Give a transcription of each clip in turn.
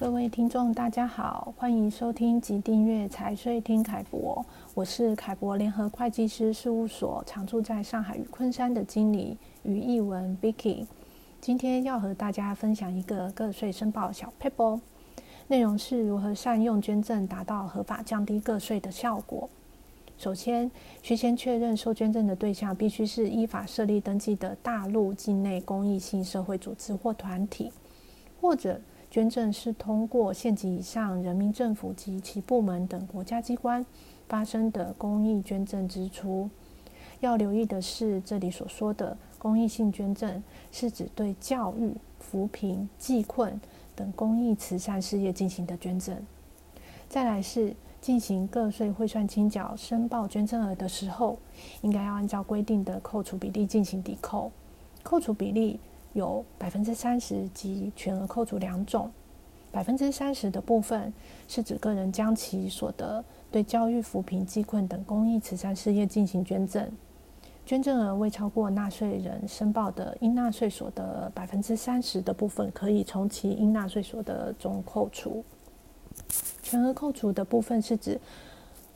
各位听众大家好，欢迎收听及订阅财税听凯博，我是凯博联合会计师事务所常驻在上海与昆山的经理于艺文 Vicky。今天要和大家分享一个个税申报小撇步，内容是如何善用捐赠达到合法降低个税的效果。首先，需先确认受捐赠的对象必须是依法设立登记的大陆境内公益性社会组织或团体，或者。捐赠是通过县级以上人民政府及其部门等国家机关发生的公益捐赠支出。要留意的是，这里所说的公益性捐赠，是指对教育、扶贫、济困等公益慈善事业进行的捐赠。再来是进行个税汇算清缴、申报捐赠额的时候，应该要按照规定的扣除比例进行抵扣。扣除比例。有百分之三十及全额扣除两种。百分之三十的部分是指个人将其所得对教育、扶贫、济困等公益慈善事业进行捐赠，捐赠额未超过纳税人申报的应纳税所得百分之三十的部分，可以从其应纳税所得中扣除。全额扣除的部分是指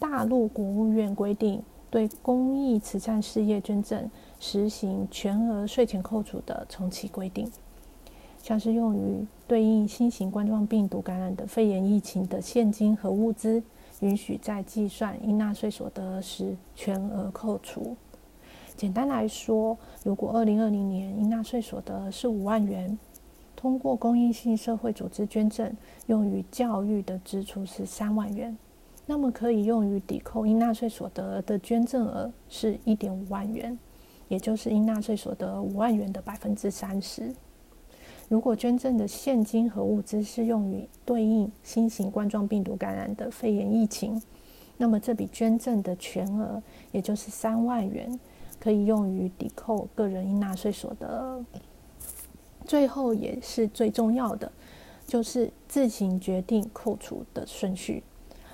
大陆国务院规定对公益慈善事业捐赠。实行全额税前扣除的从其规定，像是用于对应新型冠状病毒感染的肺炎疫情的现金和物资，允许在计算应纳税所得时全额扣除。简单来说，如果二零二零年应纳税所得是五万元，通过公益性社会组织捐赠用于教育的支出是三万元，那么可以用于抵扣应纳税所得的捐赠额是一点五万元。也就是应纳税所得五万元的百分之三十。如果捐赠的现金和物资是用于对应新型冠状病毒感染的肺炎疫情，那么这笔捐赠的全额，也就是三万元，可以用于抵扣个人应纳税所得。最后也是最重要的，就是自行决定扣除的顺序。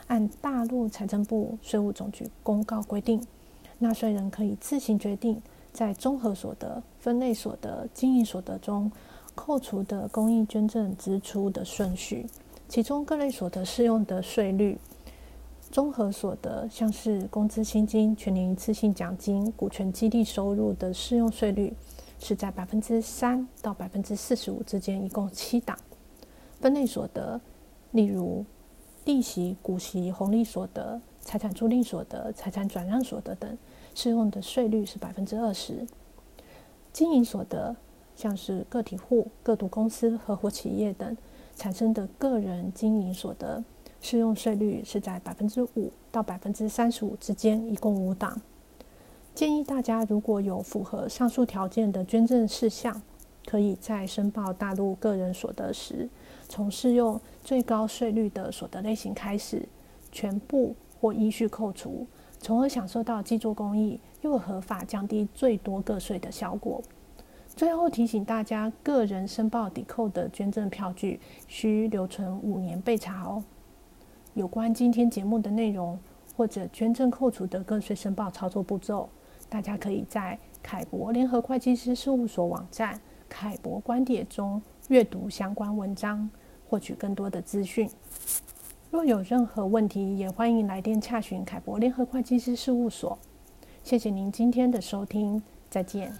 按大陆财政部税务总局公告规定，纳税人可以自行决定。在综合所得、分类所得、经营所得中扣除的公益捐赠支出的顺序，其中各类所得适用的税率，综合所得像是工资薪金、全年一次性奖金、股权激励收入的适用税率是在百分之三到百分之四十五之间，一共七档。分类所得，例如利息、股息、红利所得、财产租赁所得、财产转让所得等。适用的税率是百分之二十，经营所得像是个体户、个独公司、合伙企业等产生的个人经营所得，适用税率是在百分之五到百分之三十五之间，一共五档。建议大家如果有符合上述条件的捐赠事项，可以在申报大陆个人所得时，从适用最高税率的所得类型开始，全部或依序扣除。从而享受到既做公益又合法降低最多个税的效果。最后提醒大家，个人申报抵扣的捐赠票据需留存五年备查哦。有关今天节目的内容或者捐赠扣除的个税申报操作步骤，大家可以在凯博联合会计师事务所网站“凯博观点”中阅读相关文章，获取更多的资讯。若有任何问题，也欢迎来电洽询凯博联合会计师事务所。谢谢您今天的收听，再见。